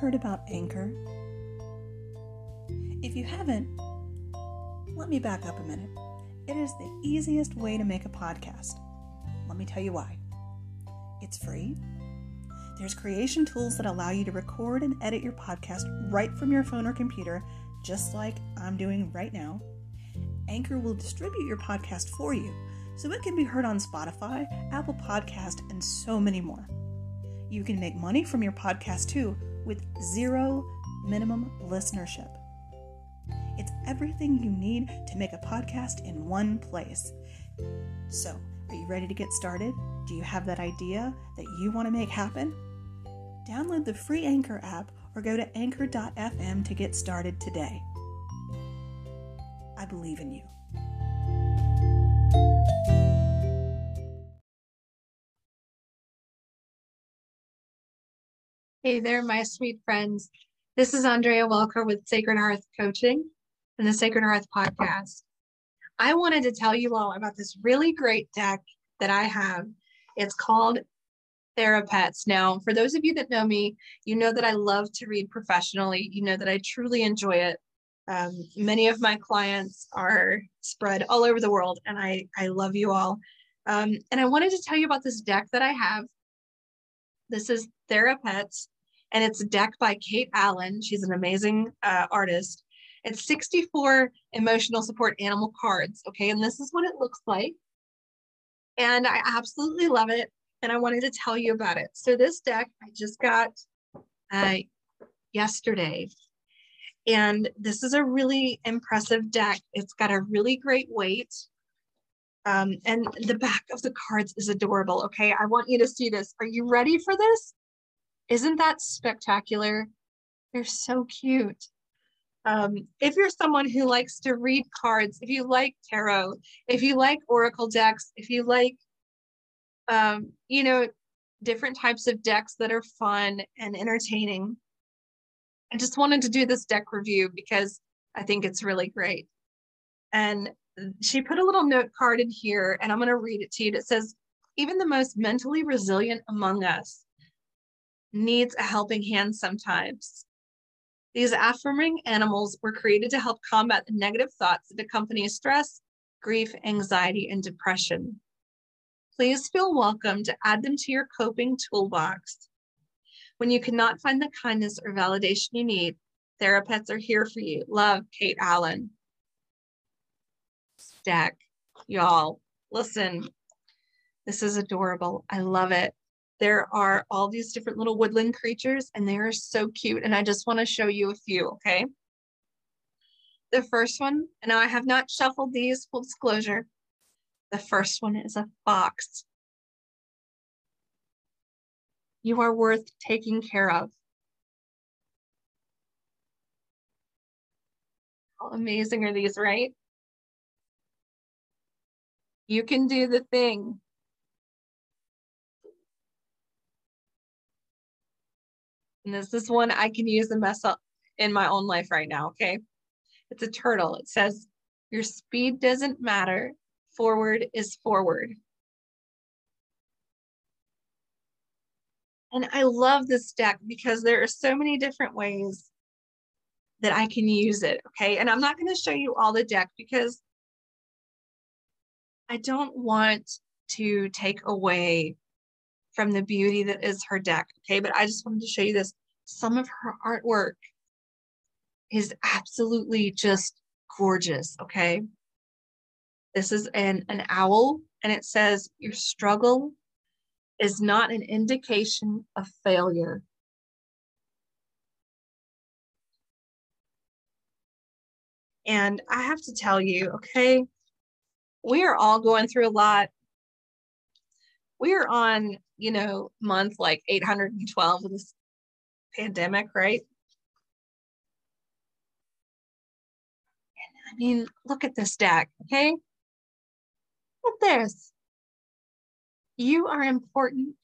heard about Anchor? If you haven't, let me back up a minute. It is the easiest way to make a podcast. Let me tell you why. It's free. There's creation tools that allow you to record and edit your podcast right from your phone or computer, just like I'm doing right now. Anchor will distribute your podcast for you so it can be heard on Spotify, Apple Podcast, and so many more. You can make money from your podcast too with zero minimum listenership. It's everything you need to make a podcast in one place. So, are you ready to get started? Do you have that idea that you want to make happen? Download the free Anchor app or go to anchor.fm to get started today. I believe in you. Hey there, my sweet friends. This is Andrea Welker with Sacred Hearth Coaching and the Sacred Hearth Podcast. I wanted to tell you all about this really great deck that I have. It's called Therapets. Now, for those of you that know me, you know that I love to read professionally. You know that I truly enjoy it. Um, many of my clients are spread all over the world, and I, I love you all. Um, and I wanted to tell you about this deck that I have. This is Therapets, and it's a deck by Kate Allan. She's an amazing uh, artist. It's 64 emotional support animal cards. Okay, and this is what it looks like. And I absolutely love it. And I wanted to tell you about it. So, this deck I just got uh, yesterday. And this is a really impressive deck. It's got a really great weight. Um, and the back of the cards is adorable. Okay, I want you to see this. Are you ready for this? Isn't that spectacular? They're so cute. Um, if you're someone who likes to read cards, if you like tarot, if you like oracle decks, if you like, um, you know, different types of decks that are fun and entertaining, I just wanted to do this deck review because I think it's really great. And she put a little note card in here, and I'm going to read it to you. It says, Even the most mentally resilient among us needs a helping hand sometimes. These affirming animals were created to help combat the negative thoughts that accompany stress, grief, anxiety, and depression. Please feel welcome to add them to your coping toolbox. When you cannot find the kindness or validation you need, Therapets are here for you. Love, Kate Allan. Stack, y'all, listen, this is adorable. I love it there are all these different little woodland creatures and they are so cute. And I just want to show you a few, okay? The first one, and now I have not shuffled these, full disclosure. The first one is a fox. You are worth taking care of. How amazing are these, right? You can do the thing. And this is one I can use and mess up in my own life right now, okay? It's a turtle. It says, Your speed doesn't matter. Forward is forward. And I love this deck because there are so many different ways that I can use it, okay? And I'm not going to show you all the deck because I don't want to take away from the beauty that is her deck. Okay, but I just wanted to show you this. Some of her artwork is absolutely just gorgeous. Okay. This is an, an owl, and it says, Your struggle is not an indication of failure. And I have to tell you, okay, we are all going through a lot. We are on you know, month like 812 of this pandemic, right? And I mean, look at this deck, okay? Look at this. You are important.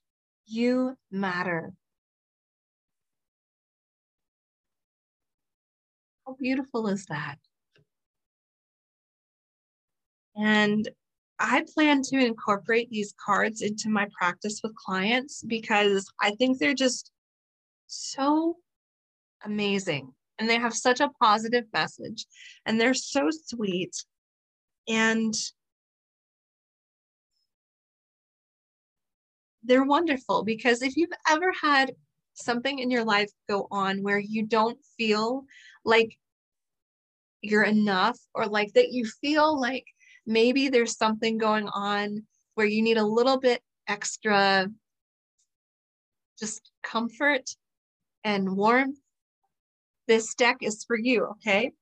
You matter. How beautiful is that? And I plan to incorporate these cards into my practice with clients because I think they're just so amazing. And they have such a positive message and they're so sweet. And they're wonderful because if you've ever had something in your life go on where you don't feel like you're enough or like that you feel like maybe there's something going on where you need a little bit extra just comfort and warmth, this deck is for you, okay?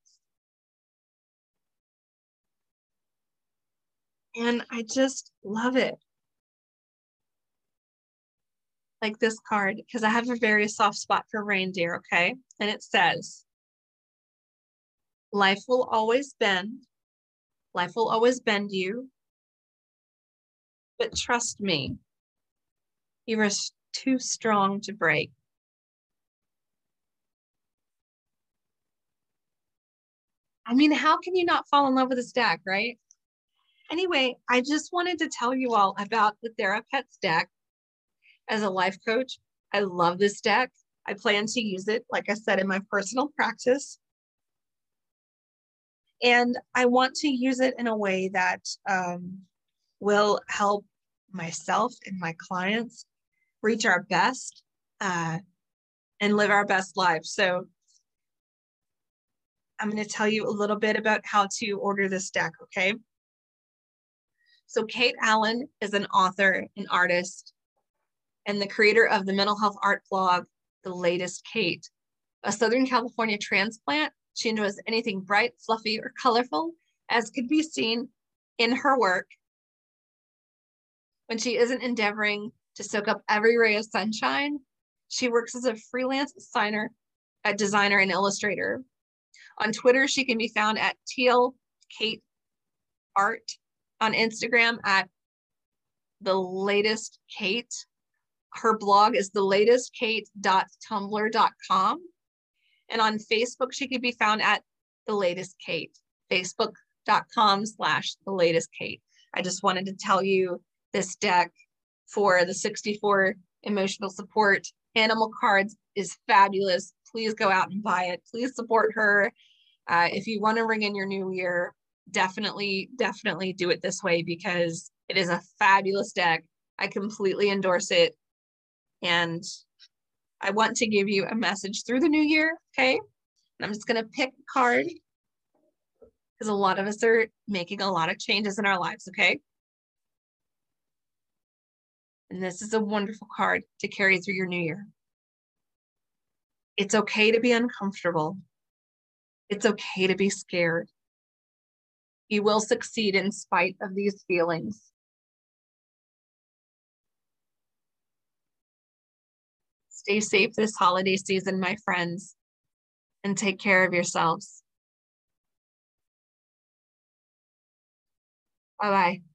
And I just love it. Like this card, because I have a very soft spot for reindeer, okay? And it says, life will always bend. Life will always bend you. But trust me, you are too strong to break. I mean, how can you not fall in love with this deck, right? Anyway, I just wanted to tell you all about the TheraPets deck. As a life coach, I love this deck. I plan to use it, like I said, in my personal practice. And I want to use it in a way that um, will help myself and my clients reach our best uh, and live our best lives. So I'm going to tell you a little bit about how to order this deck, okay? So Kate Allan is an author, an artist, and the creator of the mental health art blog, The Latest Kate. A Southern California transplant, she enjoys anything bright, fluffy, or colorful, as could be seen in her work. When she isn't endeavoring to soak up every ray of sunshine, she works as a freelance designer, a designer and illustrator. On Twitter, she can be found at Teal Kate Art. On Instagram at the latest Kate. Her blog is the latest Kate.tumblr.com. And on Facebook, she can be found at the latest Kate, facebook.com slash the latest Kate. I just wanted to tell you this deck for the 64 emotional support animal cards is fabulous. Please go out and buy it. Please support her. Uh, if you want to ring in your new year, definitely, definitely do it this way because it is a fabulous deck. I completely endorse it. And I want to give you a message through the new year. Okay. And I'm just going to pick a card because a lot of us are making a lot of changes in our lives. Okay. And this is a wonderful card to carry through your new year. It's okay to be uncomfortable. It's okay to be scared. You will succeed in spite of these feelings. Stay safe this holiday season, my friends, and take care of yourselves. Bye bye.